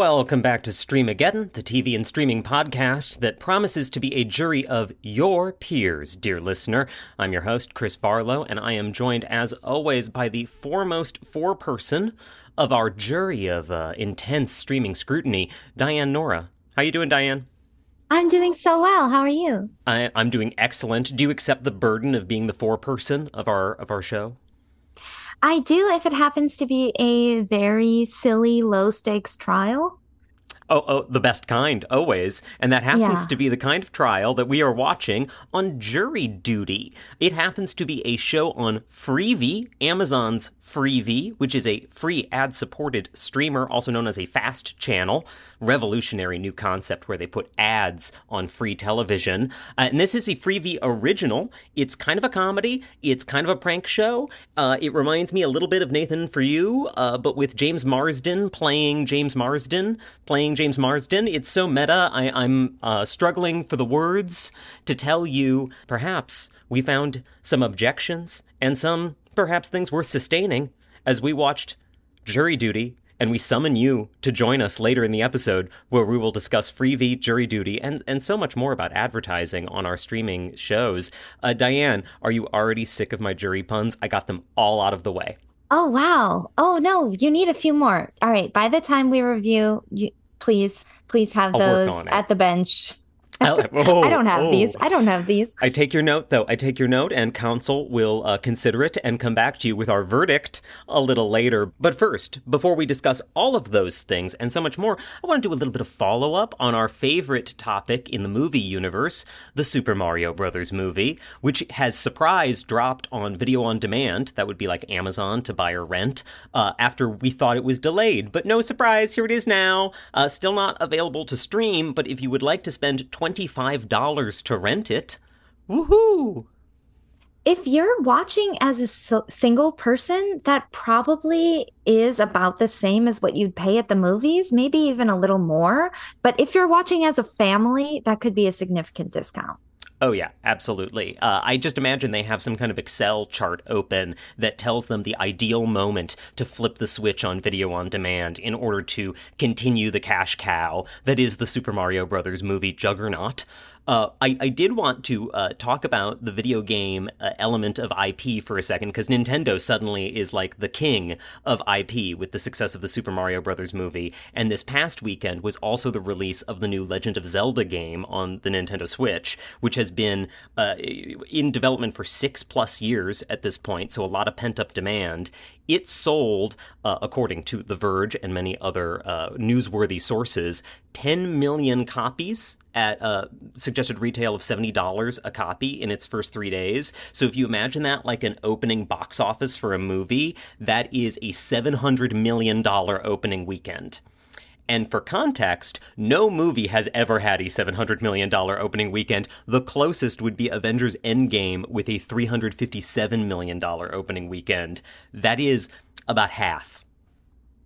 Welcome back to Streamageddon, the TV and streaming podcast that promises to be a jury of your peers, dear listener. I'm your host, Chris Barlow, and I am joined, as always, by the foremost four-person of our jury of uh, intense streaming scrutiny, Diane Nora. How you doing, Diane? I'm doing so well. How are you? I, I'm doing excellent. Do you accept the burden of being the four-person of our of our show? I do if it happens to be a very silly, low stakes trial. Oh, oh, the best kind, always. And that happens Yeah. to be the kind of trial that we are watching on Jury Duty. It happens to be a show on Freevee, Amazon's Freevee, which is a free ad supported streamer, also known as a FAST channel. Revolutionary new concept where they put ads on free television. Uh, and this is a Freevee original. It's kind of a comedy, it's kind of a prank show. Uh, it reminds me a little bit of Nathan for You, uh, but with James Marsden playing James Marsden, playing James Marsden. It's so meta. I, I'm uh, struggling for the words to tell you. Perhaps we found some objections and some perhaps things worth sustaining as we watched Jury Duty. And we summon you to join us later in the episode where we will discuss Freevee, Jury Duty, and, and so much more about advertising on our streaming shows. Uh, Diane, are you already sick of my jury puns? I got them all out of the way. Oh, wow. Oh, no, you need a few more. All right. By the time we review, you, please, please have I'll those at the bench. Oh, oh, I don't have oh. these. I don't have these. I take your note, though. I take your note, and counsel will uh, consider it and come back to you with our verdict a little later. But first, before we discuss all of those things and so much more, I want to do a little bit of follow up on our favorite topic in the movie universe, the Super Mario Brothers movie, which has surprise dropped on video on demand. That would be like Amazon to buy or rent uh, after we thought it was delayed. But no surprise, here it is now. Uh, still not available to stream, but if you would like to spend $25 to rent it, woohoo! If you're watching as a so- single person, that probably is about the same as what you'd pay at the movies, maybe even a little more. But if you're watching as a family, that could be a significant discount. Oh, yeah, absolutely. Uh, I just imagine they have some kind of Excel chart open that tells them the ideal moment to flip the switch on video on demand in order to continue the cash cow that is the Super Mario Brothers movie juggernaut. Uh, I, I did want to uh, talk about the video game uh, element of IP for a second because Nintendo suddenly is like the king of IP with the success of the Super Mario Brothers movie. And this past weekend was also the release of the new Legend of Zelda game on the Nintendo Switch, which has been uh, in development for six plus years at this point, so a lot of pent up demand. It sold, uh, according to The Verge and many other uh, newsworthy sources, 10 million copies at a suggested retail of $70 a copy in its first three days. So if you imagine that like an opening box office for a movie, that is a $700 million opening weekend. And for context, no movie has ever had a $700 million opening weekend. The closest would be Avengers Endgame with a $357 million opening weekend. That is about half.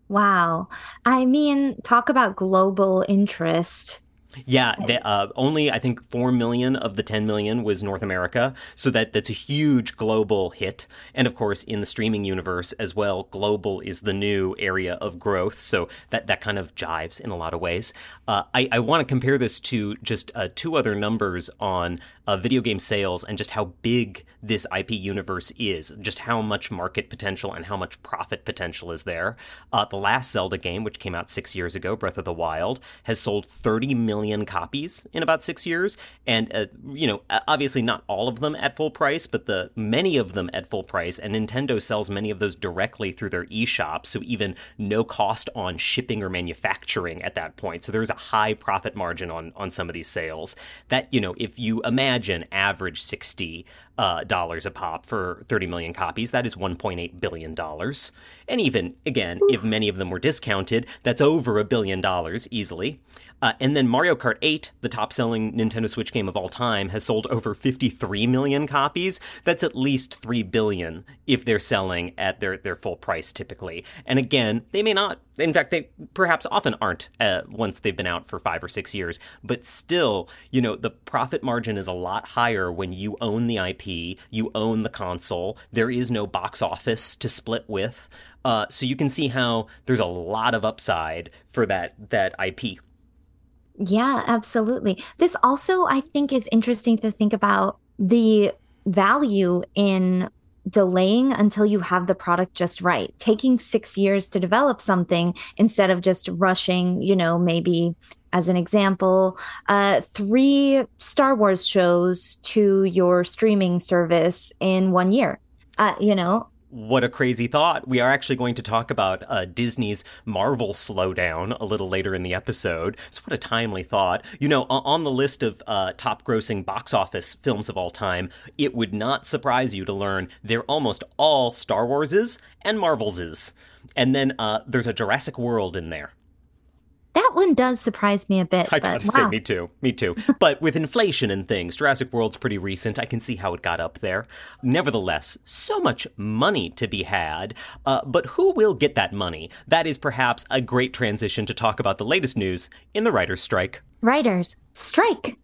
Wow. I mean, talk about global interest. Yeah, uh, only I think four million of the ten million was North America, so that that's a huge global hit. And of course, in the streaming universe as well, global is the new area of growth. So that that kind of jives in a lot of ways. Uh, I, I want to compare this to just uh, two other numbers on uh, video game sales and just how big this IP universe is, just how much market potential and how much profit potential is there. Uh, the last Zelda game, which came out six years ago, Breath of the Wild, has sold 30 million copies in about six years. And, uh, you know, obviously not all of them at full price, but the many of them at full price. And Nintendo sells many of those directly through their eShop, so even no cost on shipping or manufacturing at that point. So there's a high profit margin on, on some of these sales. That, you know, if you imagine average 60 uh, dollars a pop for 30 million copies, that is 1.8 billion dollars. And even, again, if many of them were discounted, that's over a billion dollars easily. Uh, and then Mario Kart 8, the top selling Nintendo Switch game of all time, has sold over 53 million copies. That's at least 3 billion if they're selling at their, their full price typically. And again, they may not in fact, they perhaps often aren't uh, once they've been out for five or six years. But still, you know, the profit margin is a lot higher when you own the IP, you own the console. There is no box office to split with, uh, so you can see how there's a lot of upside for that that IP. Yeah, absolutely. This also, I think, is interesting to think about the value in delaying until you have the product just right. Taking six years to develop something instead of just rushing, you know, maybe as an example, uh, three Star Wars shows to your streaming service in one year. Uh, you know, what a crazy thought. We are actually going to talk about uh, Disney's Marvel slowdown a little later in the episode. So, what a timely thought. You know, on the list of uh, top grossing box office films of all time, it would not surprise you to learn they're almost all Star Wars's and Marvel's. And then uh, there's a Jurassic World in there. That one does surprise me a bit. I gotta wow. say, me too. Me too. but with inflation and things, Jurassic World's pretty recent. I can see how it got up there. Nevertheless, so much money to be had. Uh, but who will get that money? That is perhaps a great transition to talk about the latest news in the writer's strike. Writers, strike!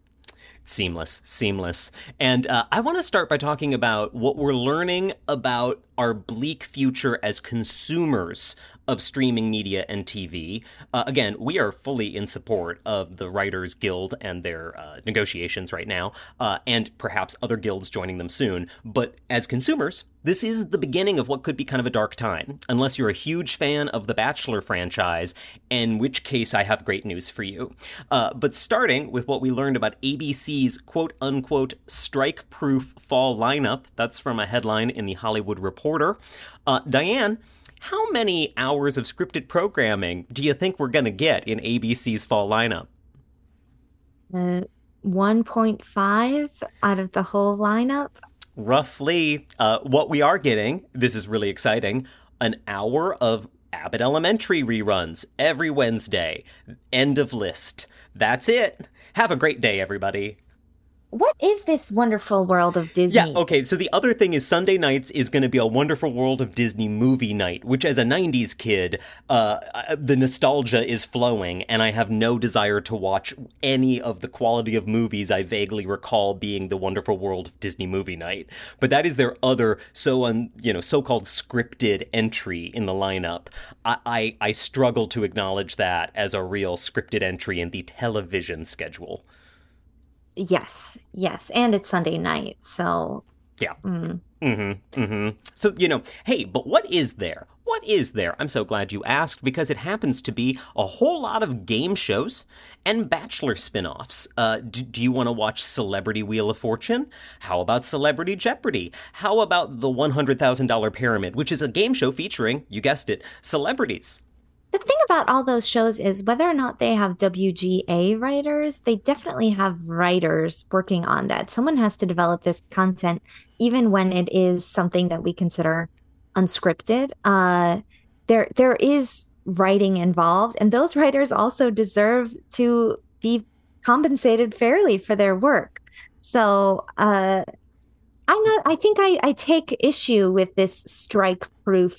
Seamless, seamless. And uh, I want to start by talking about what we're learning about our bleak future as consumers of streaming media and TV. Uh, again, we are fully in support of the Writers Guild and their uh, negotiations right now, uh, and perhaps other guilds joining them soon. But as consumers, this is the beginning of what could be kind of a dark time, unless you're a huge fan of the Bachelor franchise, in which case I have great news for you. Uh, but starting with what we learned about ABC's quote unquote strike proof fall lineup, that's from a headline in the Hollywood Reporter. Uh, Diane, how many hours of scripted programming do you think we're going to get in ABC's fall lineup? Uh, 1.5 out of the whole lineup. Roughly, uh, what we are getting, this is really exciting, an hour of Abbott Elementary reruns every Wednesday. End of list. That's it. Have a great day, everybody what is this wonderful world of Disney? Yeah, okay. So the other thing is Sunday nights is going to be a wonderful world of Disney movie night, which as a 90s kid, uh, the nostalgia is flowing, and I have no desire to watch any of the quality of movies I vaguely recall being the wonderful world of Disney movie night. But that is their other so un, you know, so-called scripted entry in the lineup. I, I, I struggle to acknowledge that as a real scripted entry in the television schedule. Yes, yes, and it's Sunday night, so yeah. Mm. Mm-hmm. Mm-hmm. So you know, hey, but what is there? What is there? I'm so glad you asked because it happens to be a whole lot of game shows and Bachelor spin offs. Uh, do, do you want to watch Celebrity Wheel of Fortune? How about Celebrity Jeopardy? How about the $100,000 Pyramid, which is a game show featuring, you guessed it, celebrities? The thing about all those shows is whether or not they have WGA writers, they definitely have writers working on that. Someone has to develop this content, even when it is something that we consider unscripted. Uh, there, there is writing involved, and those writers also deserve to be compensated fairly for their work. So, uh, I'm not. I think I, I take issue with this strike-proof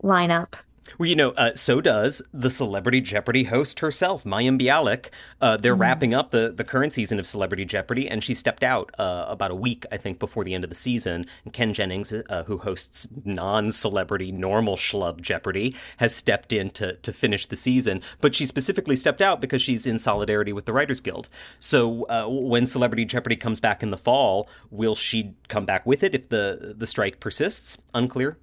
lineup. Well, you know, uh, so does the Celebrity Jeopardy host herself, Mayim Bialik. Uh, they're mm wrapping up the, the current season of Celebrity Jeopardy, and she stepped out uh, about a week, I think, before the end of the season. And Ken Jennings, uh, who hosts non-celebrity normal schlub Jeopardy, has stepped in to, to finish the season. But she specifically stepped out because she's in solidarity with the Writers Guild. So uh, when Celebrity Jeopardy comes back in the fall, will she come back with it if the the strike persists? Unclear.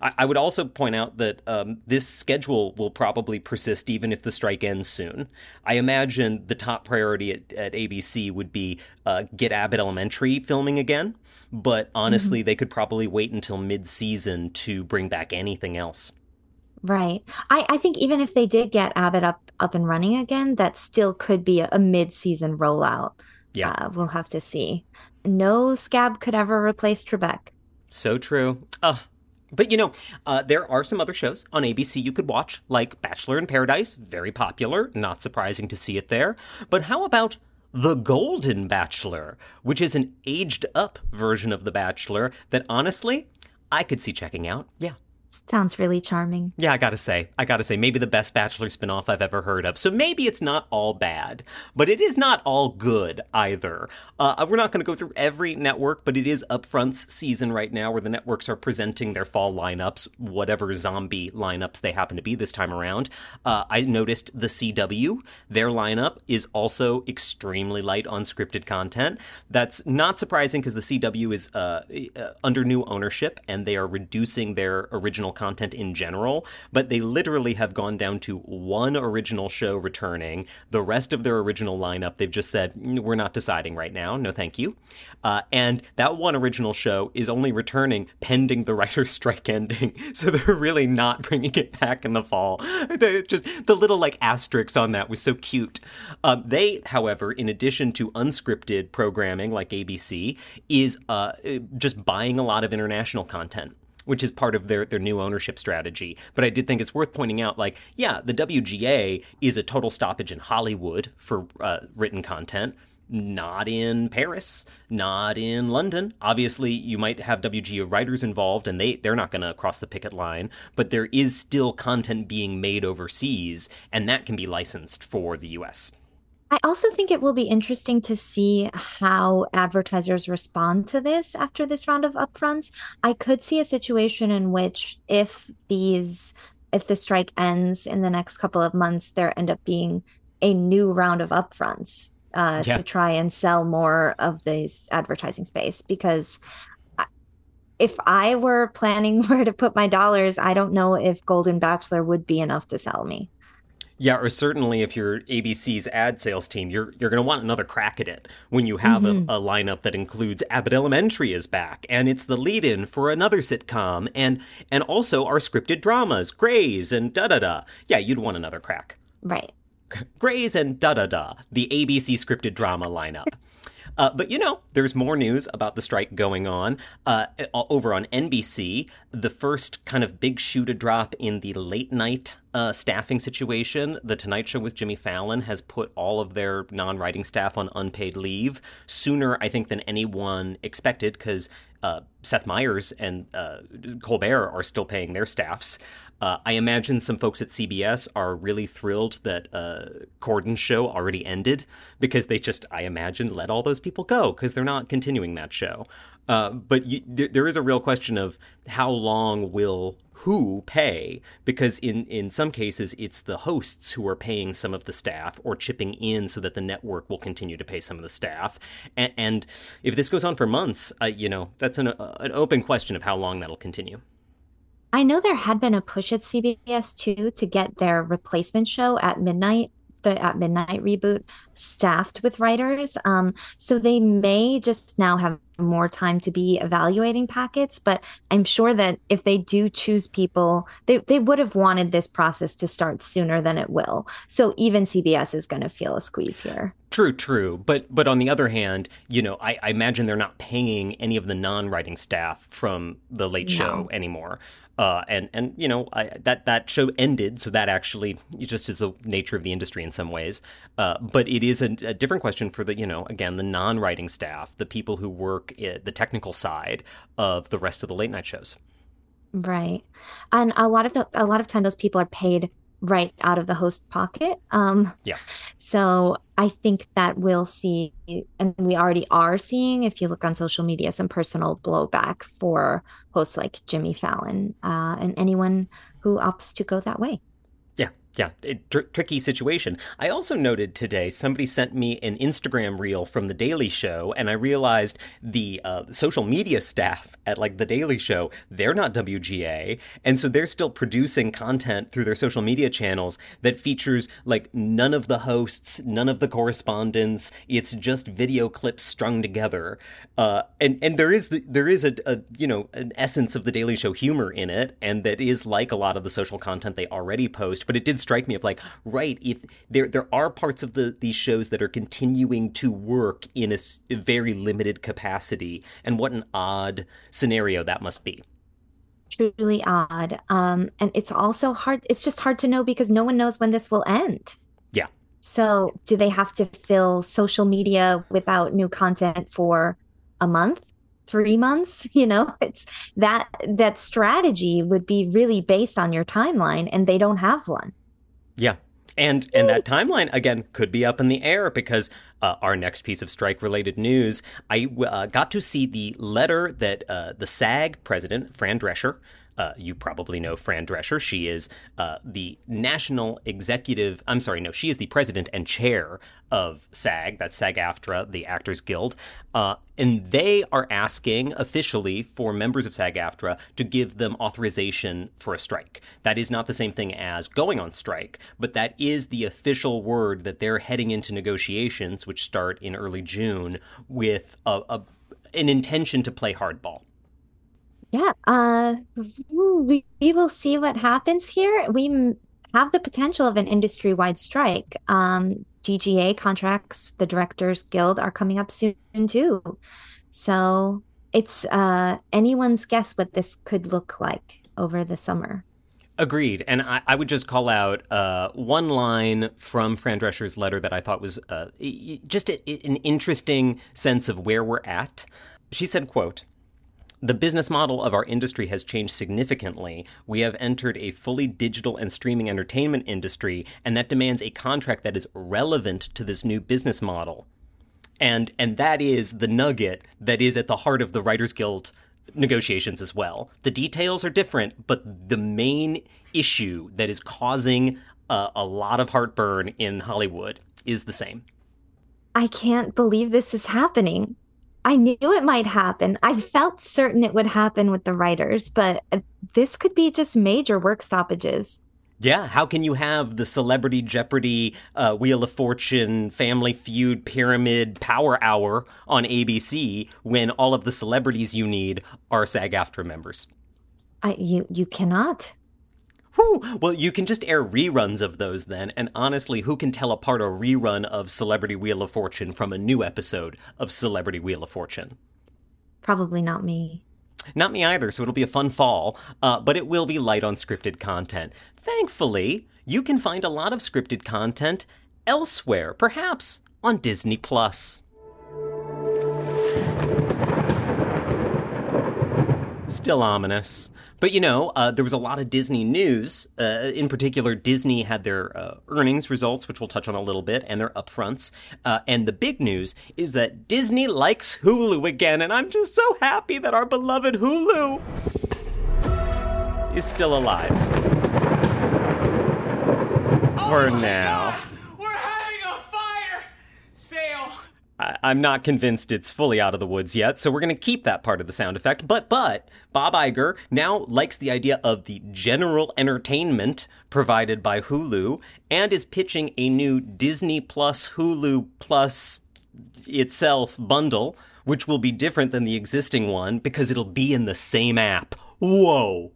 I, I would also point out that um, this schedule will probably persist even if the strike ends soon. I imagine the top priority at, at ABC would be uh, get Abbott Elementary filming again, but honestly, mm-hmm. they could probably wait until mid season to bring back anything else. Right. I, I think even if they did get Abbott up up and running again, that still could be a, a mid season rollout. Yeah. Uh, we'll have to see. No scab could ever replace Trebek. So true. Oh, But you know, uh, there are some other shows on ABC you could watch, like Bachelor in Paradise, very popular, not surprising to see it there. But how about The Golden Bachelor, which is an aged up version of The Bachelor that honestly, I could see checking out. Yeah. Sounds really charming. Yeah, I gotta say, I gotta say, maybe the best Bachelor spinoff I've ever heard of. So maybe it's not all bad, but it is not all good either. Uh, we're not gonna go through every network, but it is Upfront's season right now where the networks are presenting their fall lineups, whatever zombie lineups they happen to be this time around. Uh, I noticed the CW, their lineup is also extremely light on scripted content. That's not surprising because the CW is uh, uh, under new ownership and they are reducing their original original content in general, but they literally have gone down to one original show returning. The rest of their original lineup, they've just said, mm, we're not deciding right now. No, thank you. Uh, and that one original show is only returning pending the writer's strike ending. So they're really not bringing it back in the fall. just the little like asterisks on that was so cute. Uh, they, however, in addition to unscripted programming like ABC, is uh, just buying a lot of international content which is part of their, their new ownership strategy. But I did think it's worth pointing out, like, yeah, the WGA is a total stoppage in Hollywood for uh, written content. Not in Paris, not in London. Obviously, you might have WGA writers involved, and they they're not going to cross the picket line. But there is still content being made overseas, and that can be licensed for the U.S. I also think it will be interesting to see how advertisers respond to this after this round of upfronts. I could see a situation in which if these if the strike ends in the next couple of months, there end up being a new round of upfronts uh, yeah. to try and sell more of this advertising space because if I were planning where to put my dollars, I don't know if Golden Bachelor would be enough to sell me. Yeah, or certainly if you're ABC's ad sales team, you're you're going to want another crack at it when you have mm-hmm. a, a, lineup that includes Abbott Elementary is back, and it's the lead-in for another sitcom, and and also our scripted dramas, Grey's and da da da. Yeah, you'd want another crack. Right. Grey's and da da da, the ABC scripted drama lineup. Uh, but you know, there's more news about the strike going on uh, over on NBC. The first kind of big shoe to drop in the late night uh, staffing situation. The Tonight Show with Jimmy Fallon has put all of their non writing staff on unpaid leave sooner, I think, than anyone expected because uh, Seth Meyers and uh, Colbert are still paying their staffs. Uh, I imagine some folks at CBS are really thrilled that uh, Corden's show already ended because they just, I imagine, let all those people go because they're not continuing that show. Uh, but you, there, is a real question of how long will who pay? Because in in some cases it's the hosts who are paying some of the staff or chipping in so that the network will continue to pay some of the staff. And, and if this goes on for months uh, you know that's an, uh, an open question of how long that'll continue I know there had been a push at CBS too to get their replacement show at midnight, the at midnight reboot, staffed with writers. Um, so they may just now have more time to be evaluating packets. But I'm sure that if they do choose people, they, they would have wanted this process to start sooner than it will. So even CBS is going to feel a squeeze here. True, true. But but on the other hand, you know, I, I imagine they're not paying any of the non-writing staff from the Late no. Show anymore. Uh, and and you know I, that that show ended, so that actually just is the nature of the industry in some ways. Uh, but it is a, a, different question for the you know again the non-writing staff, the people who work the technical side of the rest of the late night shows. Right, and a lot of the a lot of time those people are paid right out of the host pocket. Um, yeah. So I think that we'll see, and we already are seeing, if you look on social media, some personal blowback for hosts like Jimmy Fallon uh, and anyone who opts to go that way yeah, it, tr- tricky situation. I also noted today somebody sent me an Instagram reel from The Daily Show, and I realized the uh, social media staff at like The Daily Show, they're not WGA, and so they're still producing content through their social media channels that features like none of the hosts, none of the correspondents. It's just video clips strung together, uh, and and there is the, there is a, a you know an essence of The Daily Show humor in it, and that is like a lot of the social content they already post, but it did strike me of like, right, if there there are parts of the these shows that are continuing to work in a, a very limited capacity, and what an odd scenario that must be. truly odd. Um, and it's also hard. It's just hard to know because no one knows when this will end. Yeah. So, do they have to fill social media without new content for a month, three months? You know, it's that that strategy would be really based on your timeline, and they don't have one. Yeah. And and that timeline again could be up in the air because uh, our next piece of strike related news, I uh, got to see the letter that uh, the SAG president Fran Drescher uh, you probably know Fran Drescher. She is uh, the national executive. I'm sorry, no, she is the president and chair of SAG. That's SAG AFTRA, the Actors Guild. Uh, and they are asking officially for members of SAG AFTRA to give them authorization for a strike. That is not the same thing as going on strike, but that is the official word that they're heading into negotiations, which start in early June, with a, a an intention to play hardball. Yeah, uh, we, we will see what happens here. We have the potential of an industry wide strike. Um, DGA contracts, the Directors Guild, are coming up soon too. So it's uh, anyone's guess what this could look like over the summer. Agreed. And I, I, would just call out uh, one line from Fran Drescher's letter that I thought was uh, just a, an interesting sense of where we're at. She said, quote, the business model of our industry has changed significantly. We have entered a fully digital and streaming entertainment industry, and that demands a contract that is relevant to this new business model. And and that is the nugget that is at the heart of the Writers Guild negotiations as well. The details are different, but the main issue that is causing a, a lot of heartburn in Hollywood is the same. I can't believe this is happening. I knew it might happen. I felt certain it would happen with the writers, but uh, this could be just major work stoppages. Yeah, how can you have the Celebrity Jeopardy, uh, Wheel of Fortune, Family Feud, Pyramid, Power Hour on ABC when all of the celebrities you need are SAG AFTRA members? I, you you cannot. Whew. Well, you can just air reruns of those then, and honestly, who can tell apart a rerun of Celebrity Wheel of Fortune from a new episode of Celebrity Wheel of Fortune? Probably not me. Not me either, so it'll be a fun fall, uh, but it will be light on scripted content. Thankfully, you can find a lot of scripted content elsewhere, perhaps on Disney Plus. Still ominous. But you know, uh, there was a lot of Disney news. Uh, in particular, Disney had their uh, earnings results, which we'll touch on a little bit, and their upfronts. Uh, and the big news is that Disney likes Hulu again, and I'm just so happy that our beloved Hulu is still alive. Oh For now. God. We're having a fire sale. I- am not convinced it's fully out of the woods yet, so we're going to keep that part of the sound effect. But but Bob Iger now likes the idea of the general entertainment provided by Hulu and is pitching a new Disney Plus Hulu Plus itself bundle, which will be different than the existing one because it'll be in the same app. Whoa.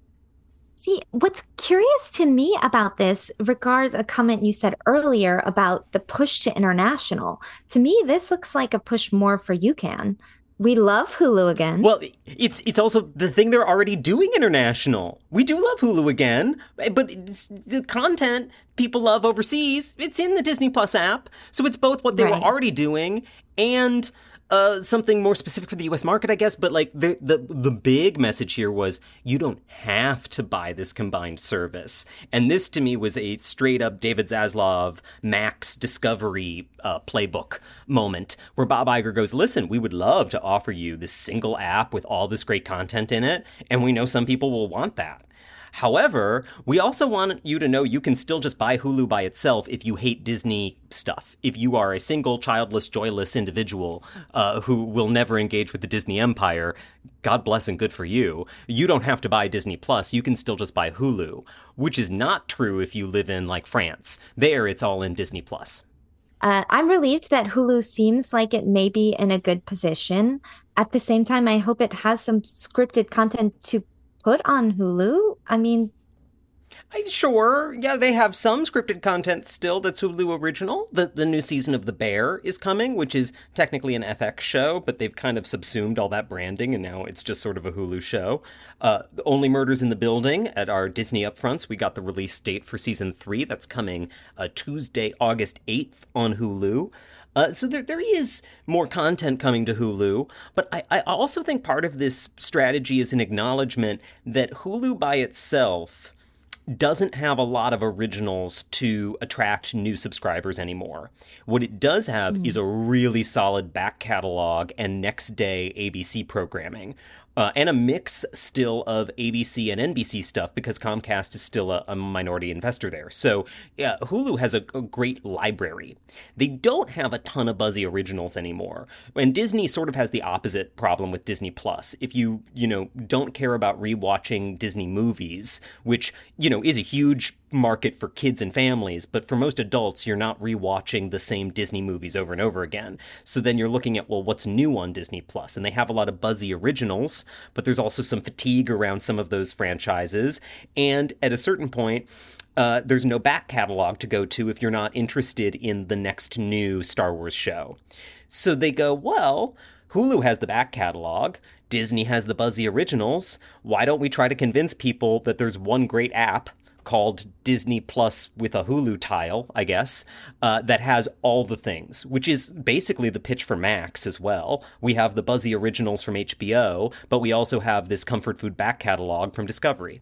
See, what's curious to me about this regards a comment you said earlier about the push to international. To me, this looks like a push more for UCAN. We love Hulu again. Well, it's it's also the thing they're already doing international. We do love Hulu again, but the content people love overseas, it's in the Disney Plus app. So it's both what they right. were already doing and uh, something more specific for the U.S. market, I guess. But like the, the the big message here was you don't have to buy this combined service, and this to me was a straight up David Zaslav Max Discovery uh, playbook moment where Bob Iger goes, "Listen, we would love to offer you this single app with all this great content in it, and we know some people will want that." However, we also want you to know you can still just buy Hulu by itself if you hate Disney stuff. If you are a single, childless, joyless individual uh, who will never engage with the Disney empire, God bless and good for you. You don't have to buy Disney Plus. You can still just buy Hulu, which is not true if you live in like France. There, it's all in Disney Plus. Uh, I'm relieved that Hulu seems like it may be in a good position. At the same time, I hope it has some scripted content to put on Hulu? I mean, I, sure, yeah, they have some scripted content still that's Hulu original. The the new season of The Bear is coming, which is technically an FX show, but they've kind of subsumed all that branding, and now it's just sort of a Hulu show. Uh, Only Murders in the Building at our Disney upfronts, we got the release date for season three. That's coming uh, Tuesday, August eighth on Hulu. Uh, so there, there is more content coming to Hulu, but I, I also think part of this strategy is an acknowledgement that Hulu by itself doesn't have a lot of originals to attract new subscribers anymore. What it does have mm. is a really solid back catalog and next day ABC programming. Uh, and a mix still of ABC and NBC stuff because Comcast is still a, a minority investor there. So yeah, Hulu has a, a, great library. They don't have a ton of buzzy originals anymore, and Disney sort of has the opposite problem with Disney Plus. If you you know don't care about rewatching Disney movies, which you know is a huge market for kids and families, but for most adults, you're not rewatching the same Disney movies over and over again. So then you're looking at, well, what's new on Disney Plus? And they have a lot of buzzy originals, but there's also some fatigue around some of those franchises. And at a certain point, uh, there's no back catalog to go to if you're not interested in the next new Star Wars show. So they go, well, Hulu has the back catalog. Disney has the buzzy originals. Why don't we try to convince people that there's one great app called Disney Plus with a Hulu tile, I guess, uh, that has all the things, which is basically the pitch for Max as well. We have the Buzzy originals from HBO, but we also have this comfort food back catalog from Discovery.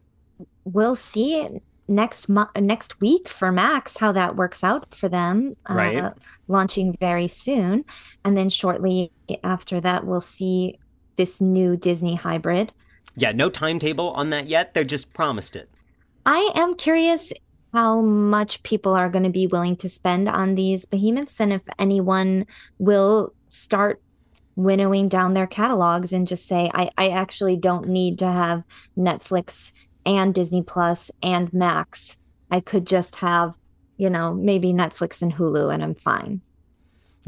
We'll see next mo- next week for Max how that works out for them. Uh, right. Launching very soon, and then shortly after that, we'll see this new Disney hybrid. Yeah, no timetable on that yet. They just promised it. I am curious how much people are going to be willing to spend on these behemoths and if anyone will start winnowing down their catalogs and just say, I, I actually don't need to have Netflix and Disney Plus and Max. I could just have, you know, maybe Netflix and Hulu and I'm fine.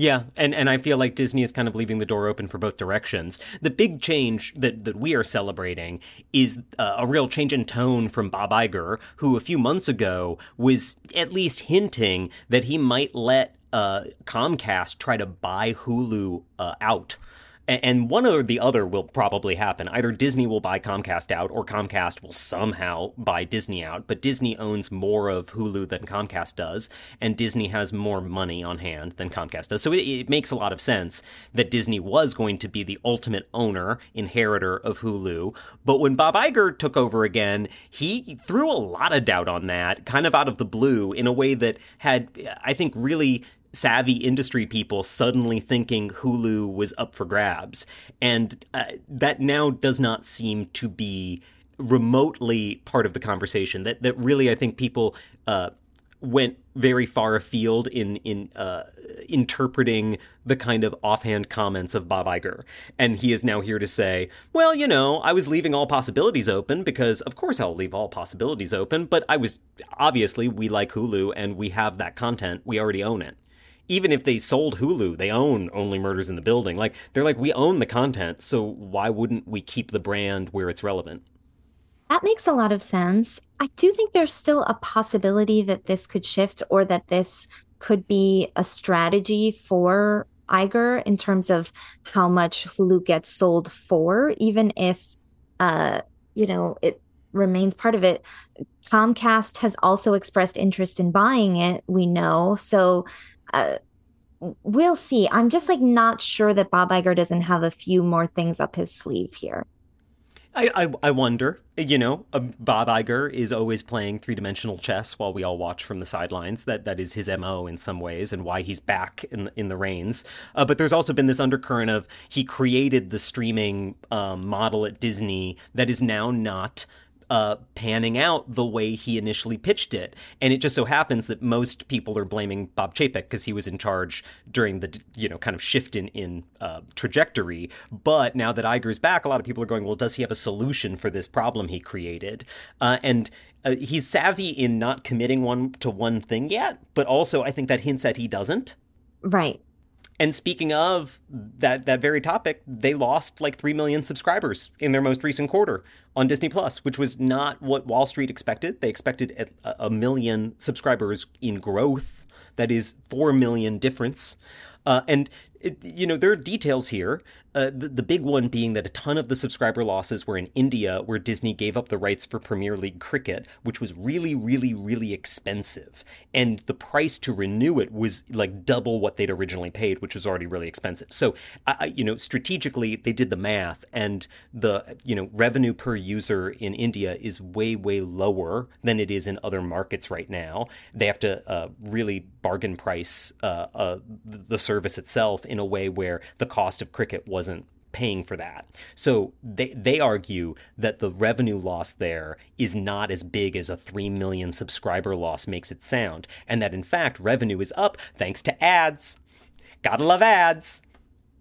Yeah, and, and I feel like Disney is kind of leaving the door open for both directions. The big change that, that we are celebrating is uh, a real change in tone from Bob Iger, who a few months ago was at least hinting that he might let uh, Comcast try to buy Hulu uh, out and one or the other will probably happen. Either Disney will buy Comcast out, or Comcast will somehow buy Disney out. But Disney owns more of Hulu than Comcast does, and Disney has more money on hand than Comcast does. So it, it makes a lot of sense that Disney was going to be the ultimate owner, inheritor of Hulu. But when Bob Iger took over again, he threw a lot of doubt on that, kind of out of the blue, in a way that had, I think, really savvy industry people suddenly thinking Hulu was up for grabs. And uh, that now does not seem to be remotely part of the conversation. That, that really, I think people uh, went very far afield in, in uh, interpreting the kind of offhand comments of Bob Iger. And he is now here to say, well, you know, I was leaving all possibilities open because, of course, I'll leave all possibilities open, but I was obviously, we like Hulu and we have that content. We already own it even if they sold Hulu, they own Only Murders in the Building. Like they're like we own the content, so why wouldn't we keep the brand where it's relevant? That makes a lot of sense. I do think there's still a possibility that this could shift or that this could be a strategy for Iger in terms of how much Hulu gets sold for, even if uh, you know, it remains part of it. Comcast has also expressed interest in buying it, we know. So uh, we'll see. I'm just like not sure that Bob Iger doesn't have a few more things up his sleeve here. I, I, I wonder, you know, uh, Bob Iger is always playing three dimensional chess while we all watch from the sidelines. That that is his mo in some ways, and why he's back in in the reins. Uh, but there's also been this undercurrent of he created the streaming um, model at Disney that is now not uh, panning out the way he initially pitched it. And it just so happens that most people are blaming Bob Chapek because he was in charge during the you know kind of shift in in uh, trajectory. But now that Iger's back, a lot of people are going, well, does he have a solution for this problem he created? Uh, and uh, he's savvy in not committing one to one thing yet, but also I think that hints at he doesn't. Right. And speaking of that that very topic, they lost like 3 million subscribers in their most recent quarter on Disney Plus, which was not what Wall Street expected. They expected a, a million subscribers in growth. That is 4 million difference. Uh, and it, you know, there are details here. Uh, the, the, big one being that a ton of the subscriber losses were in India, where Disney gave up the rights for Premier League cricket, which was really, really, really expensive. And the price to renew it was like double what they'd originally paid, which was already really expensive. So, I, you know, strategically, they did the math, and the, you know, revenue per user in India is way, way lower than it is in other markets right now. They have to uh, really bargain price uh, uh the service itself in a way where the cost of cricket wasn't paying for that. So they they argue that the revenue loss there is not as big as a 3 million subscriber loss makes it sound and that in fact revenue is up thanks to ads. Got to love ads.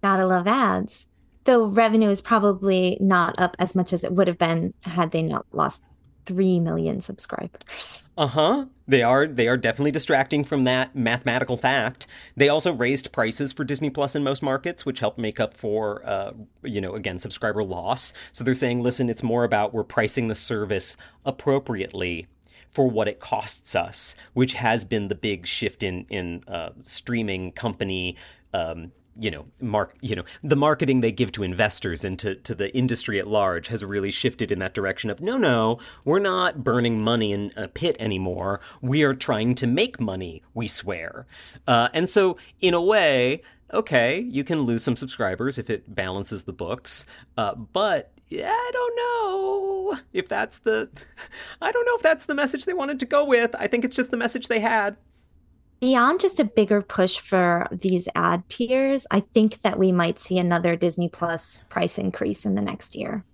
Got to love ads. Though revenue is probably not up as much as it would have been had they not lost 3 million subscribers. Uh-huh. They are they are definitely distracting from that mathematical fact. They also raised prices for Disney Plus in most markets, which helped make up for uh, you know, again, subscriber loss. So they're saying, listen, it's more about we're pricing the service appropriately for what it costs us, which has been the big shift in in uh, streaming company um, you know, mark, you know, the marketing they give to investors and to, to the industry at large has really shifted in that direction of no, no, we're not burning money in a pit anymore. We are trying to make money, we swear. Uh, and so, in a way, okay, you can lose some subscribers if it balances the books, uh, but yeah, I don't know if that's the, I don't know if that's the message they wanted to go with. I think it's just the message they had beyond just a bigger push for these ad tiers, I think that we might see another Disney Plus price increase in the next year.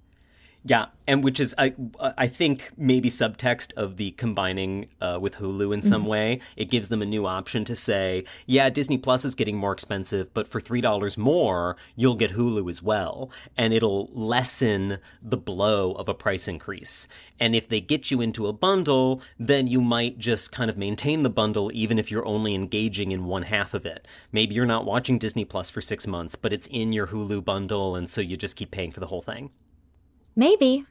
Yeah, and which is I I think maybe subtext of the combining uh, with Hulu in some mm-hmm. way. It gives them a new option to say, yeah, Disney Plus is getting more expensive, but for three dollars more, you'll get Hulu as well, and it'll lessen the blow of a price increase. And if they get you into a bundle, then you might just kind of maintain the bundle even if you're only engaging in one half of it. Maybe you're not watching Disney Plus for six months, but it's in your Hulu bundle, and so you just keep paying for the whole thing. Maybe.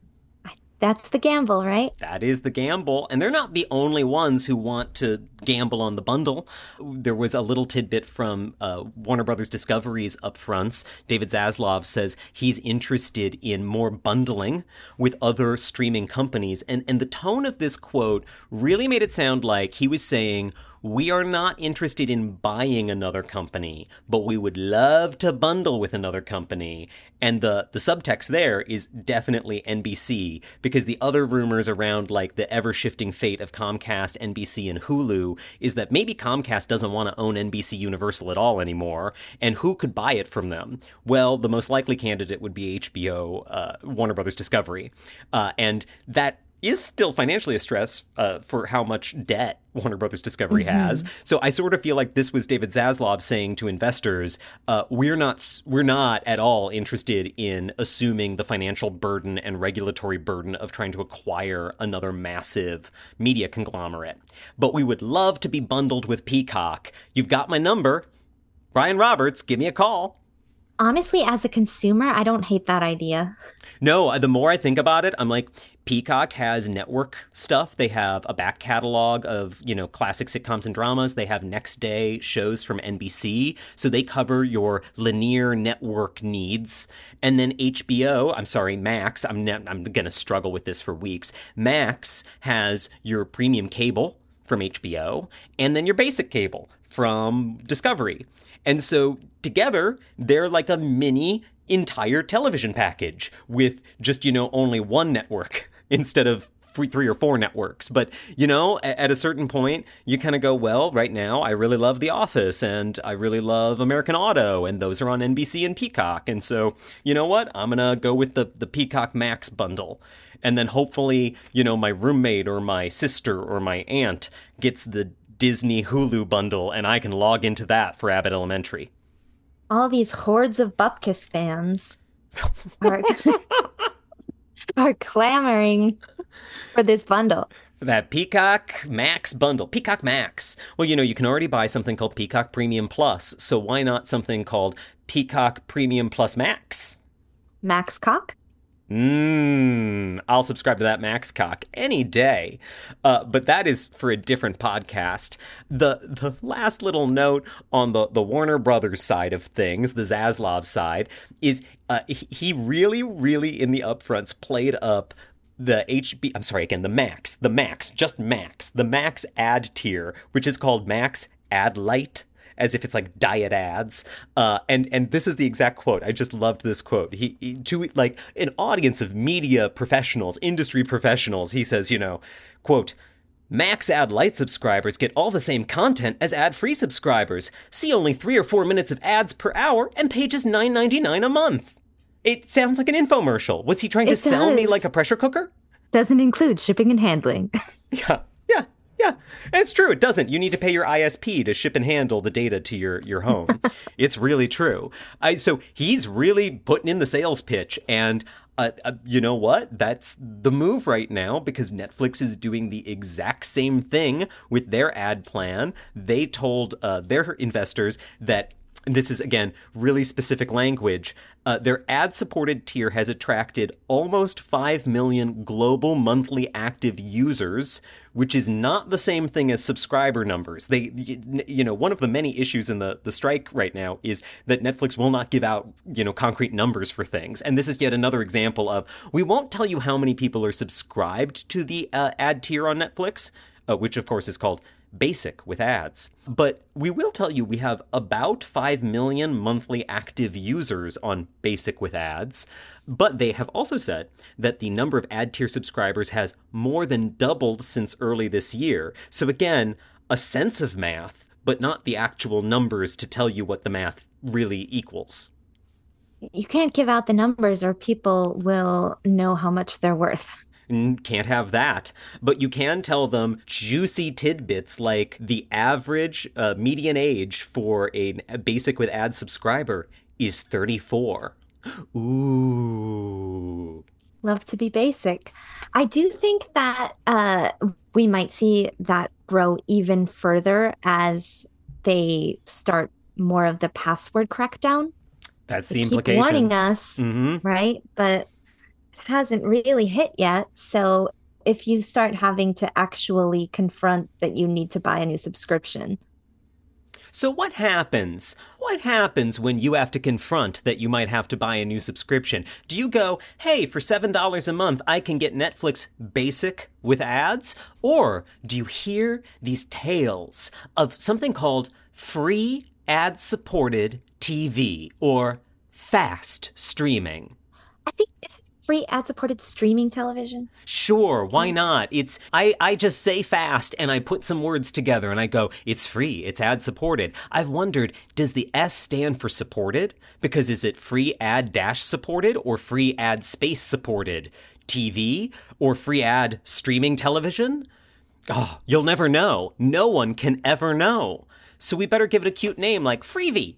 That's the gamble, right? That is the gamble. And they're not the only ones who want to gamble on the bundle. There was a little tidbit from uh, Warner Brothers Discovery's upfronts. David Zaslav says he's interested in more bundling with other streaming companies. And, and the tone of this quote really made it sound like he was saying, we are not interested in buying another company, but we would love to bundle with another company. And the, the subtext there is definitely NBC, because the other rumors around like the ever shifting fate of Comcast, NBC, and Hulu is that maybe Comcast doesn't want to own NBC Universal at all anymore, and who could buy it from them? Well, the most likely candidate would be HBO, uh, Warner Brothers Discovery. Uh, and that is still financially a stress uh, for how much debt Warner Brothers Discovery mm-hmm. has. So I sort of feel like this was David Zaslav saying to investors, uh, "We're not we're not at all interested in assuming the financial burden and regulatory burden of trying to acquire another massive media conglomerate, but we would love to be bundled with Peacock. You've got my number, Brian Roberts. Give me a call." Honestly, as a consumer, I don't hate that idea. No, the more I think about it, I'm like, Peacock has network stuff. They have a back catalog of, you know, classic sitcoms and dramas. They have next day shows from NBC. So they cover your linear network needs. And then HBO, I'm sorry, Max, I'm, ne- I'm going to struggle with this for weeks. Max has your premium cable from HBO and then your basic cable from Discovery. And so together, they're like a mini entire television package with just, you know, only one network instead of three or four networks. But, you know, at a certain point, you kind of go, well, right now, I really love The Office and I really love American Auto, and those are on NBC and Peacock. And so, you know what? I'm going to go with the, the Peacock Max bundle. And then hopefully, you know, my roommate or my sister or my aunt gets the Disney Hulu bundle and I can log into that for Abbott Elementary. All these hordes of Bupkis fans are, are clamoring for this bundle. That Peacock Max bundle. Peacock Max. Well, you know, you can already buy something called Peacock Premium Plus, so why not something called Peacock Premium Plus Max? Max Cock? Mmm, I'll subscribe to that Max Cock any day. Uh, but that is for a different podcast. The the last little note on the, the Warner Brothers side of things, the Zaslav side, is uh, he really, really in the upfronts played up the HB I'm sorry again the max the max just max the max ad tier which is called max ad lite as if it's like diet ads. Uh, and and this is the exact quote. I just loved this quote. He, he to like an audience of media professionals, industry professionals. He says, you know, quote. Max Ad Lite subscribers get all the same content as ad free subscribers. See only three or four minutes of ads per hour and pay just $9.99 a month. It sounds like an infomercial. Was he trying to It sell me like a pressure cooker? Doesn't include shipping and handling. Yeah, yeah. It's true. It doesn't. You need to pay your ISP to ship and handle the data to your your home. it's really true. I, so he's really putting in the sales pitch, and uh, uh, you know what? That's the move right now because Netflix is doing the exact same thing with their ad plan. They told uh, their investors that and this is again really specific language. Uh, their ad supported tier has attracted almost 5 million global monthly active users, which is not the same thing as subscriber numbers. They, you know, one of the many issues in the, the strike right now is that Netflix will not give out, you know, concrete numbers for things. And this is yet another example of we won't tell you how many people are subscribed to the uh, ad tier on Netflix, uh, which of course is called basic with ads. But we will tell you we have about 5 million monthly active users on basic with ads. But they have also said that the number of ad tier subscribers has more than doubled since early this year. So again, a sense of math, but not the actual numbers to tell you what the math really equals. You can't give out the numbers or people will know how much they're worth. Can't have that. But you can tell them juicy tidbits like the average uh, median age for a basic with ad subscriber is 34. Ooh. Love to be basic. I do think that uh, we might see that grow even further as they start more of the password crackdown. That's They the keep implication. warning us, hmm right? But hasn't really hit yet. So if you start having to actually confront that you need to buy a new subscription, So, what happens? What happens when you have to confront that you might have to buy a new subscription? Do you go, hey, for $7 a month, I can get Netflix basic with ads? Or do you hear these tales of something called free ad supported TV or fast streaming? I think it's free ad supported streaming television. Sure, why not? It's I I just say fast and I put some words together and I go, it's free, it's ad supported. I've wondered, does the S stand for supported? Because is it free ad dash supported or free ad space supported TV or free ad streaming television? Oh, you'll never know. No one can ever know. So we better give it a cute name like Freebie.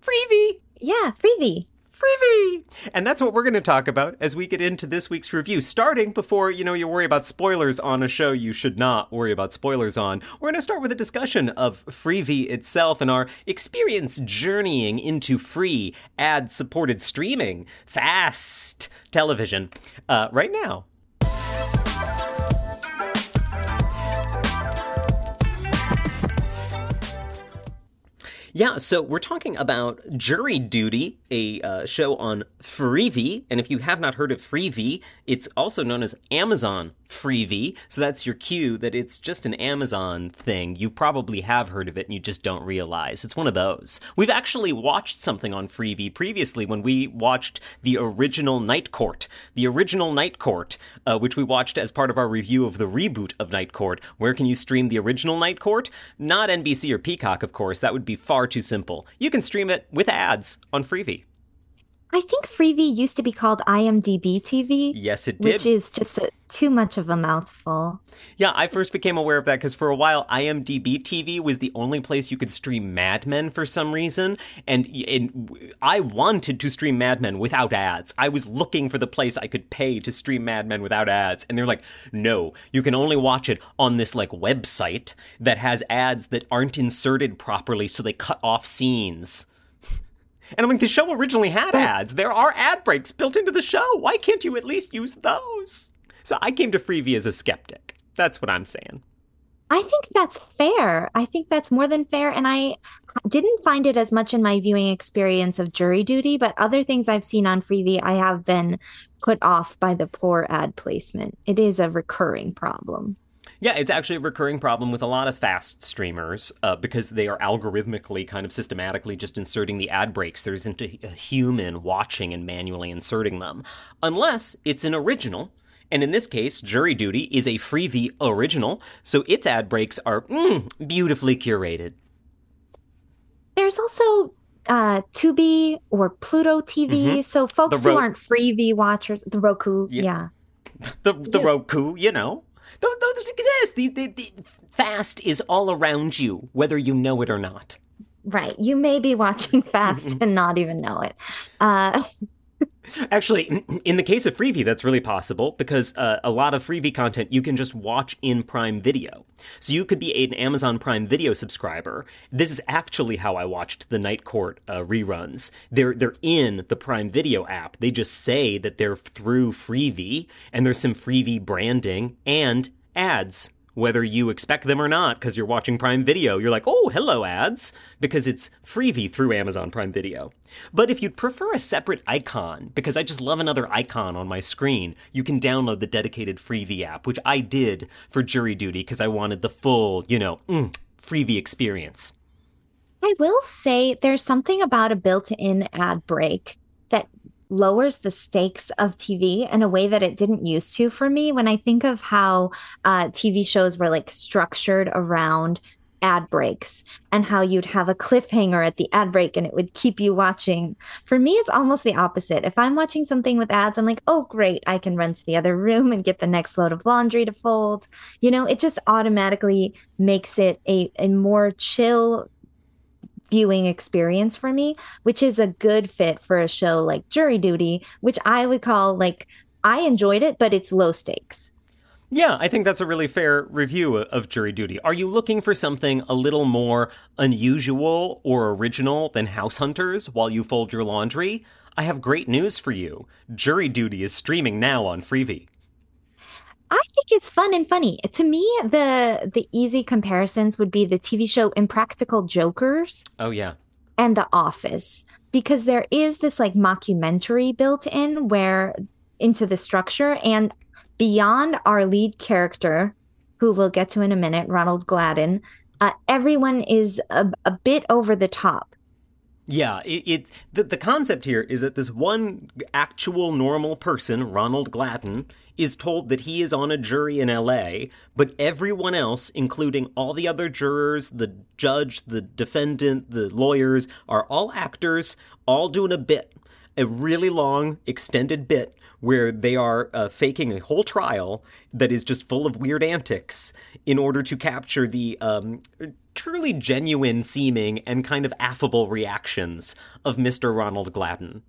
Freebie. Yeah, freebie. Freebie! And that's what we're going to talk about as we get into this week's review. Starting before, you know, you worry about spoilers on a show you should not worry about spoilers on. We're going to start with a discussion of Freevee itself and our experience journeying into free ad supported streaming, fast television, uh, right now. Yeah, so we're talking about Jury Duty, a uh, show on Freevee. And if you have not heard of Freevee, it's also known as Amazon Freevee. So that's your cue that it's just an Amazon thing. You probably have heard of it and you just don't realize. It's one of those. We've actually watched something on Freevee previously when we watched the original Night Court. The original Night Court, uh, which we watched as part of our review of the reboot of Night Court. Where can you stream the original Night Court? Not NBC or Peacock, of course. That would be far too simple. You can stream it with ads on Freevee. I think Freevee used to be called IMDb TV. Yes, it did. Which is just a, too much of a mouthful. Yeah, I first became aware of that because for a while, IMDb TV was the only place you could stream Mad Men for some reason. And, and I wanted to stream Mad Men without ads. I was looking for the place I could pay to stream Mad Men without ads. And they're like, no, you can only watch it on this like website that has ads that aren't inserted properly, so they cut off scenes. And I'm like, the show originally had ads. There are ad breaks built into the show. Why can't you at least use those? So I came to Freevee as a skeptic. That's what I'm saying. I think that's fair. I think that's more than fair. And I didn't find it as much in my viewing experience of jury duty, but other things I've seen on Freevee, I have been put off by the poor ad placement. It is a recurring problem. Yeah, it's actually a recurring problem with a lot of fast streamers uh, because they are algorithmically, kind of systematically just inserting the ad breaks. There isn't a, a human watching and manually inserting them. Unless it's an original, and in this case, Jury Duty is a Freevee original, so its ad breaks are mm, beautifully curated. There's also uh, Tubi or Pluto TV. Mm-hmm. So folks Ro- who aren't Freevee watchers, the Roku, yeah. yeah. the the yeah. Roku, you know. Those, those exist. The, the, the fast is all around you, whether you know it or not. Right. You may be watching fast and not even know it. Uh, Actually, in the case of Freevee, that's really possible because uh, a lot of Freevee content you can just watch in Prime Video. So you could be an Amazon Prime Video subscriber. This is actually how I watched the Night Court uh, reruns. They're they're in the Prime Video app. They just say that they're through Freevee, and there's some Freevee branding and ads whether you expect them or not because you're watching Prime Video. You're like, oh, hello, ads, because it's Freevee through Amazon Prime Video. But if you'd prefer a separate icon, because I just love another icon on my screen, you can download the dedicated Freevee app, which I did for jury duty because I wanted the full, you know, mm, Freevee experience. I will say there's something about a built in ad break lowers the stakes of TV in a way that it didn't used to for me. When I think of how uh, TV shows were like structured around ad breaks and how you'd have a cliffhanger at the ad break and it would keep you watching. For me, it's almost the opposite. If I'm watching something with ads, I'm like, oh, great, I can run to the other room and get the next load of laundry to fold. You know, it just automatically makes it a, a more chill viewing experience for me, which is a good fit for a show like Jury Duty, which I would call like I enjoyed it, but it's low stakes. Yeah, I think that's a really fair review of Jury Duty. Are you looking for something a little more unusual or original than House Hunters while you fold your laundry? I have great news for you. Jury Duty is streaming now on Freevee. I think it's fun and funny. To me, the the easy comparisons would be the TV show Impractical Jokers. Oh yeah. And The Office because there is this like mockumentary built in where into the structure and beyond our lead character who we'll get to in a minute, Ronald Gladden, uh, everyone is a, a bit over the top yeah, it, it the, the concept here is that this one actual normal person, Ronald Gladden, is told that he is on a jury in LA, but everyone else, including all the other jurors, the judge, the defendant, the lawyers, are all actors, all doing a bit, a really long, extended bit where they are uh, faking a whole trial that is just full of weird antics in order to capture the um, truly genuine seeming and kind of affable reactions of Mr. Ronald Gladden.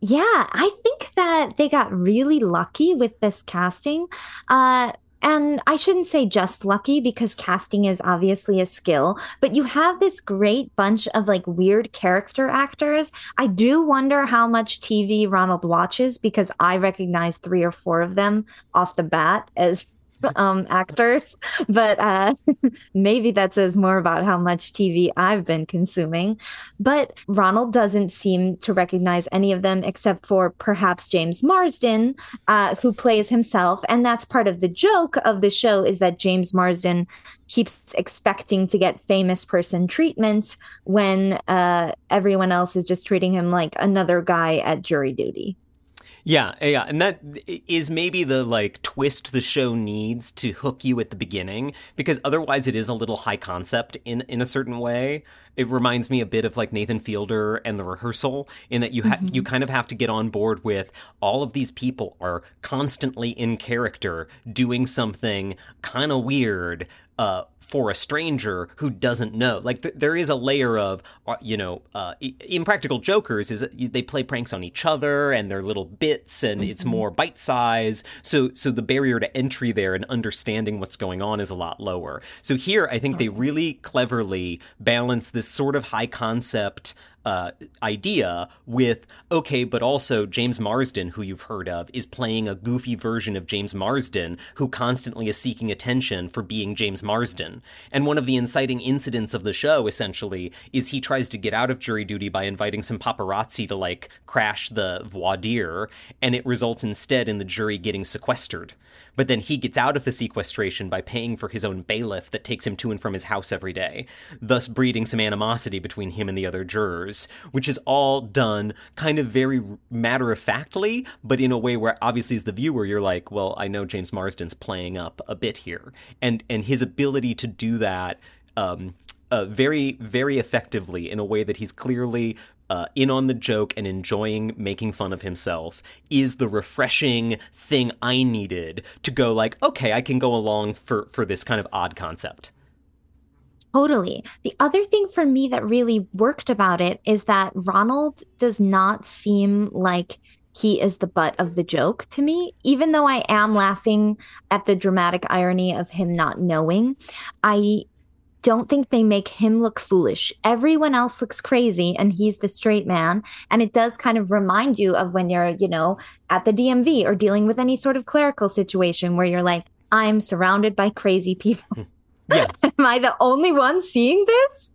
Yeah, I think that they got really lucky with this casting. Uh, and I shouldn't say just lucky because casting is obviously a skill, but you have this great bunch of like weird character actors. I do wonder how much TV Ronald watches because I recognize three or four of them off the bat as um, actors, but uh, maybe that says more about how much TV I've been consuming. But Ronald doesn't seem to recognize any of them except for perhaps James Marsden, uh, who plays himself. And that's part of the joke of the show is that James Marsden keeps expecting to get famous person treatment when uh, everyone else is just treating him like another guy at jury duty. Yeah, yeah, and that is maybe the like twist the show needs to hook you at the beginning because otherwise it is a little high concept in in a certain way. it reminds me a bit of like Nathan Fielder and the rehearsal in that you ha- mm-hmm. you kind of have to get on board with all of these people are constantly in character doing something kind of weird uh, for a stranger who doesn't know. Like th- there is a layer of, uh, you know, uh, impractical jokers is they play pranks on each other and they're little bits and mm-hmm. it's more bite size. So so the barrier to entry there and understanding what's going on is a lot lower. So here I think they really cleverly balance this sort of high concept uh, idea with okay, but also James Marsden, who you've heard of, is playing a goofy version of James Marsden, who constantly is seeking attention for being James Marsden. And one of the inciting incidents of the show, essentially, is he tries to get out of jury duty by inviting some paparazzi to like crash the voir dire, and it results instead in the jury getting sequestered but then he gets out of the sequestration by paying for his own bailiff that takes him to and from his house every day, thus breeding some animosity between him and the other jurors, which is all done kind of very matter of factly, but in a way where obviously as the viewer you're like, well, I know James Marsden's playing up a bit here, and and his ability to do that. Um, uh, very, very effectively in a way that he's clearly uh, in on the joke and enjoying making fun of himself is the refreshing thing I needed to go like, okay, I can go along for for this kind of odd concept. Totally. The other thing for me that really worked about it is that Ronald does not seem like he is the butt of the joke to me. Even though I am laughing at the dramatic irony of him not knowing, I don't think they make him look foolish. Everyone else looks crazy and he's the straight man. And it does kind of remind you of when you're, you know, at the DMV or dealing with any sort of clerical situation where you're like, I'm surrounded by crazy people. Yeah. Am I the only one seeing this?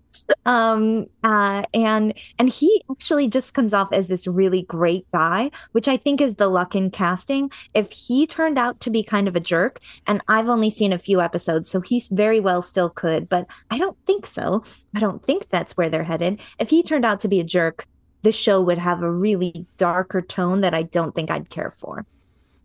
um uh and and he actually just comes off as this really great guy which i think is the luck in casting if he turned out to be kind of a jerk and i've only seen a few episodes so he's very well still could but i don't think so i don't think that's where they're headed if he turned out to be a jerk the show would have a really darker tone that i don't think i'd care for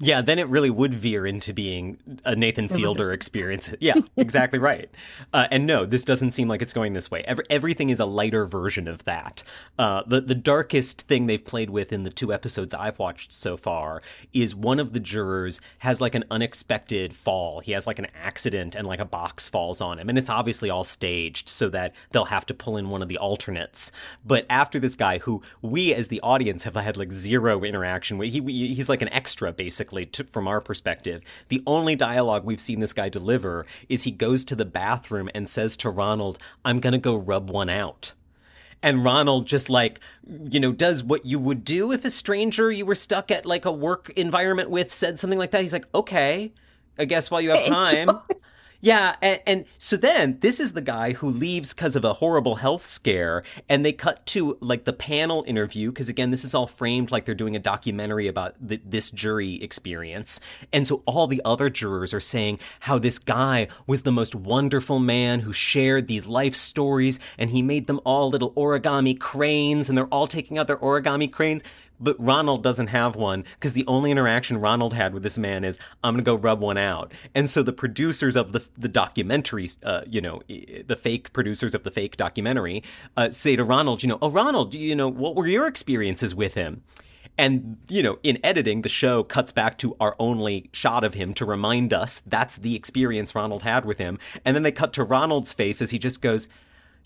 yeah, then it really would veer into being a Nathan Fielder experience. Yeah, exactly right. Uh, and no, this doesn't seem like it's going this way. Every, everything is a lighter version of that. Uh, the the darkest thing they've played with in the two episodes I've watched so far is one of the jurors has like an unexpected fall. He has like an accident and like a box falls on him, and it's obviously all staged so that they'll have to pull in one of the alternates. But after this guy, who we as the audience have had like zero interaction with, he he's like an extra basically basically, to, from our perspective. The only dialogue we've seen this guy deliver is he goes to the bathroom and says to Ronald, I'm going to go rub one out. And Ronald just like, you know, does what you would do if a stranger you were stuck at like a work environment with said something like that. He's like, okay, I guess while you have time. Yeah, and, and, so then this is the guy who leaves because of a horrible health scare, and they cut to like the panel interview because again, this is all framed like they're doing a documentary about this jury experience, and so all the other jurors are saying how this guy was the most wonderful man who shared these life stories, and he made them all little origami cranes, and they're all taking out their origami cranes but Ronald doesn't have one because the only interaction Ronald had with this man is I'm gonna go rub one out. And so the producers of the the documentary, uh, you know, the fake producers of the fake documentary, uh, say to Ronald, you know, oh Ronald, you know, what were your experiences with him? And, you know, in editing, the show cuts back to our only shot of him to remind us that's the experience Ronald had with him. And then they cut to Ronald's face as he just goes,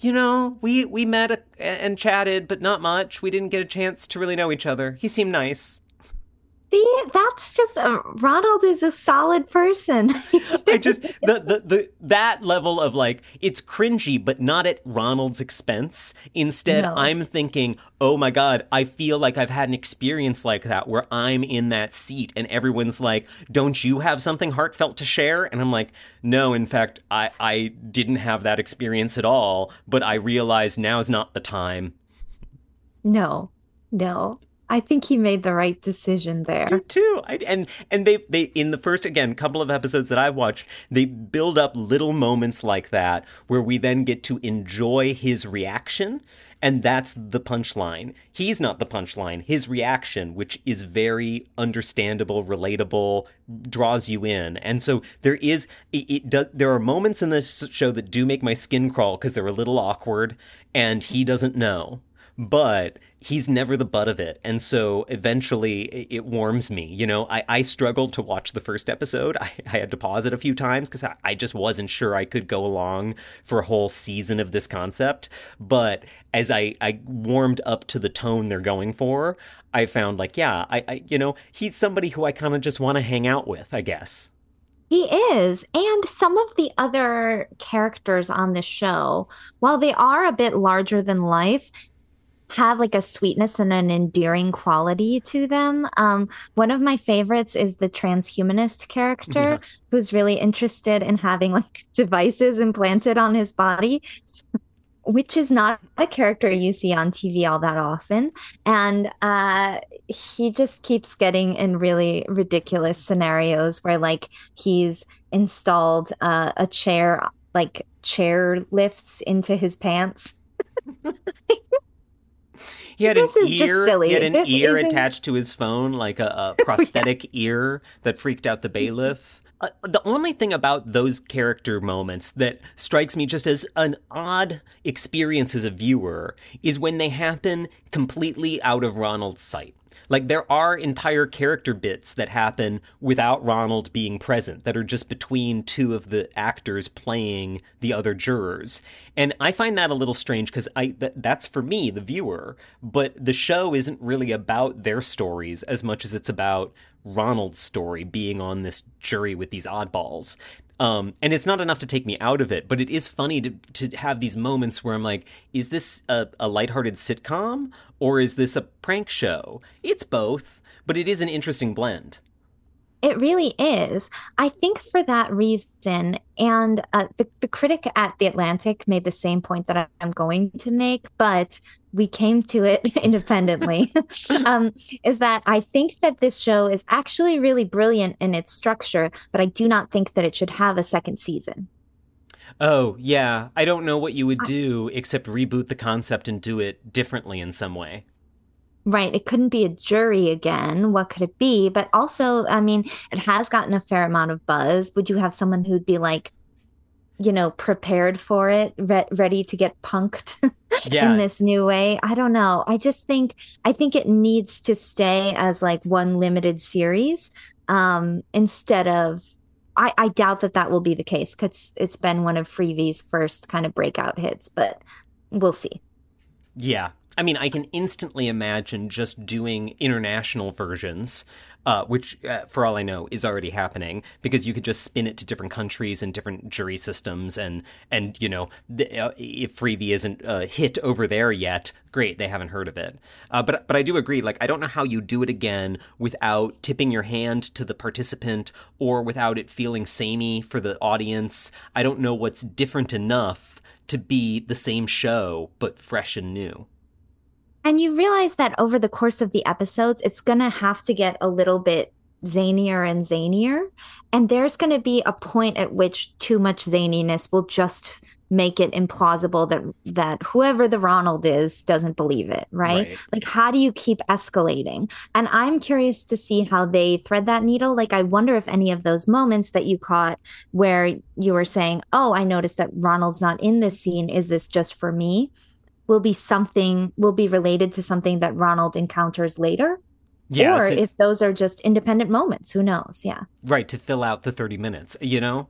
you know, we we met uh, and chatted, but not much. We didn't get a chance to really know each other. He seemed nice. See, that's just uh, Ronald is a solid person. I just the, the the that level of like it's cringy, but not at Ronald's expense. Instead, no. I'm thinking, oh my god, I feel like I've had an experience like that where I'm in that seat, and everyone's like, "Don't you have something heartfelt to share?" And I'm like, "No, in fact, I I didn't have that experience at all, but I realize now is not the time." No, no. I think he made the right decision there. Do too. I, and and they they in the first again couple of episodes that I've watched, they build up little moments like that where we then get to enjoy his reaction And that's the punchline. He's not the punchline. His reaction, which is very understandable, relatable, draws you in. And so there is, it, it does, there are moments in this show that do make my skin crawl because they're a little awkward and he doesn't know. But he's never the butt of it. And so eventually it warms me. You know, I, I struggled to watch the first episode. I, I had to pause it a few times because I, I just wasn't sure I could go along for a whole season of this concept. But as I, I warmed up to the tone they're going for, I found like, yeah, I, I you know, he's somebody who I kind of just want to hang out with, I guess. He is. And some of the other characters on the show, while they are a bit larger than life, have like a sweetness and an endearing quality to them. Um, one of my favorites is the transhumanist character yeah. who's really interested in having like devices implanted on his body. Which is not a character you see on TV all that often. And uh, he just keeps getting in really ridiculous scenarios where, like, he's installed uh, a chair, like, chair lifts into his pants. He had this an ear. He had an this ear isn't... attached to his phone, like a, a prosthetic yeah. ear that freaked out the bailiff. Uh, the only thing about those character moments that strikes me just as an odd experience as a viewer is when they happen completely out of Ronald's sight. Like there are entire character bits that happen without Ronald being present that are just between two of the actors playing the other jurors. And I find that a little strange because I th- that's for me the viewer, but the show isn't really about their stories as much as it's about Ronald's story being on this jury with these oddballs. Um, and it's not enough to take me out of it, but it is funny to to have these moments where I'm like, is this a, a lighthearted sitcom or is this a prank show? It's both, but it is an interesting blend. It really is. I think for that reason, and uh, the, the critic at The Atlantic made the same point that I'm going to make, but we came to it independently, um, is that I think that this show is actually really brilliant in its structure, but I do not think that it should have a second season. Oh, yeah. I don't know what you would do except reboot the concept and do it differently in some way. Right. It couldn't be a jury again. What could it be? But also, I mean, it has gotten a fair amount of buzz. Would you have someone who'd be like, you know, prepared for it, re- ready to get punked yeah. in this new way? I don't know. I just think, I think it needs to stay as like one limited series um, instead of. I, I doubt that that will be the case because it's been one of Freevee's first kind of breakout hits, but we'll see. Yeah, I mean, I can instantly imagine just doing international versions, uh, which, uh, for all I know, is already happening because you could just spin it to different countries and different jury systems, and and you know, the, uh, if Freevee isn't a hit over there yet, great, they haven't heard of it. Uh, but but I do agree. Like, I don't know how you do it again without tipping your hand to the participant or without it feeling samey for the audience. I don't know what's different enough to be the same show but fresh and new. And you realize that over the course of the episodes, it's going to have to get a little bit zanier and zanier. And there's going to be a point at which too much zaniness will just make it implausible that that whoever the Ronald is doesn't believe it, right? right? Like how do you keep escalating? And I'm curious to see how they thread that needle. Like I wonder if any of those moments that you caught where you were saying, "Oh, I noticed that Ronald's not in this scene. Is this just for me?" Will be something will be related to something that Ronald encounters later. Yeah, or if those are just independent moments, who knows? Yeah. Right, to fill out the 30 minutes, you know?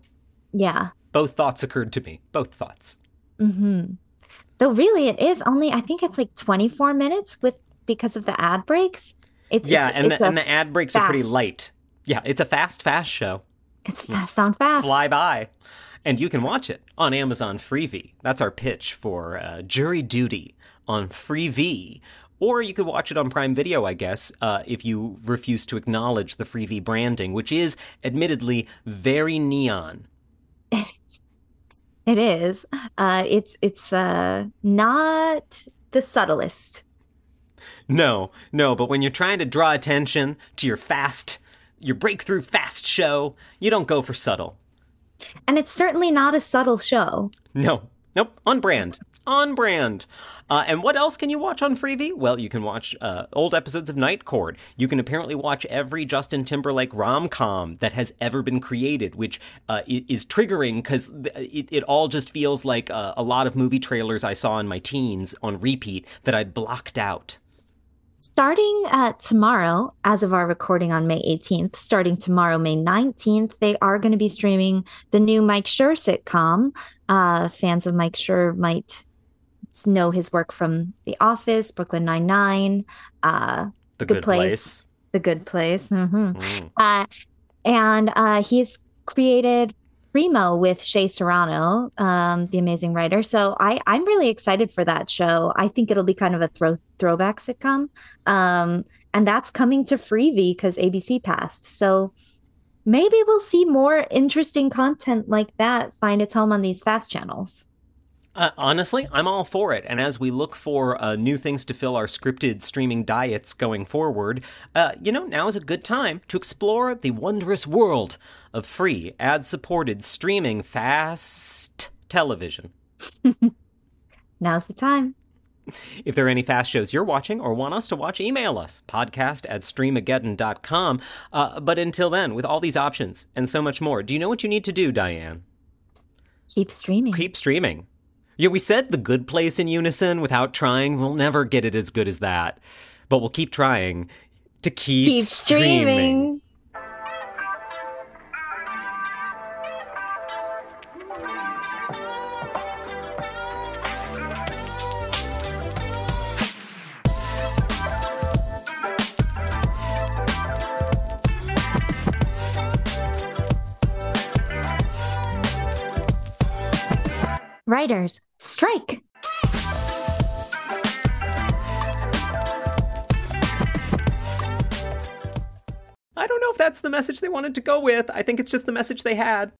Yeah. Both thoughts occurred to me. Both thoughts. Mm-hmm. Though really it is only I think it's like 24 minutes with because of the ad breaks. It, yeah, it's, and, it's the, and the ad breaks fast. are pretty light. Yeah, it's a fast fast show. It's fast on fast. Fly by and you can watch it on Amazon Freevee. That's our pitch for uh, Jury Duty on Freevee. Or you could watch it on Prime Video, I guess, uh, if you refuse to acknowledge the Freevee branding, which is admittedly very neon. It is. Uh, it's it's uh, not the subtlest. No, no, but when you're trying to draw attention to your fast, your breakthrough fast show, you don't go for subtle. And it's certainly not a subtle show. No, Nope, on brand. On brand. Uh, and what else can you watch on Freevee? Well, you can watch uh, old episodes of Night Court. You can apparently watch every Justin Timberlake rom com that has ever been created, which uh, is triggering because it, it, all just feels like uh, a lot of movie trailers I saw in my teens on repeat that I'd blocked out. Starting uh, tomorrow, as of our recording on May 18th, starting tomorrow, May 19th, they are going to be streaming the new Mike Schur sitcom. Uh, fans of Mike Schur might know his work from The Office, Brooklyn Nine Nine, uh, The Good, Good Place. Place. The Good Place. Mm-hmm. Mm. Uh, and uh, he's created Primo with Shea Serrano, um, the amazing writer. So I, I'm really excited for that show. I think it'll be kind of a throw, throwback sitcom. Um, and that's coming to Freevee because ABC passed. So maybe we'll see more interesting content like that find its home on these fast channels. Uh, honestly, I'm all for it. And as we look for uh, new things to fill our scripted streaming diets going forward, uh, you know, now is a good time to explore the wondrous world of free, ad supported streaming fast television. Now's the time. If there are any fast shows you're watching or want us to watch, email us podcast at streamageddon.com. Uh, but until then, with all these options and so much more, do you know what you need to do, Diane? Keep streaming. Keep streaming. Yeah, we said the good place in unison without trying. We'll never get it as good as that. But we'll keep trying to keep, keep streaming. streaming. Writers, strike! I don't know if that's the message they wanted to go with. I think it's just the message they had.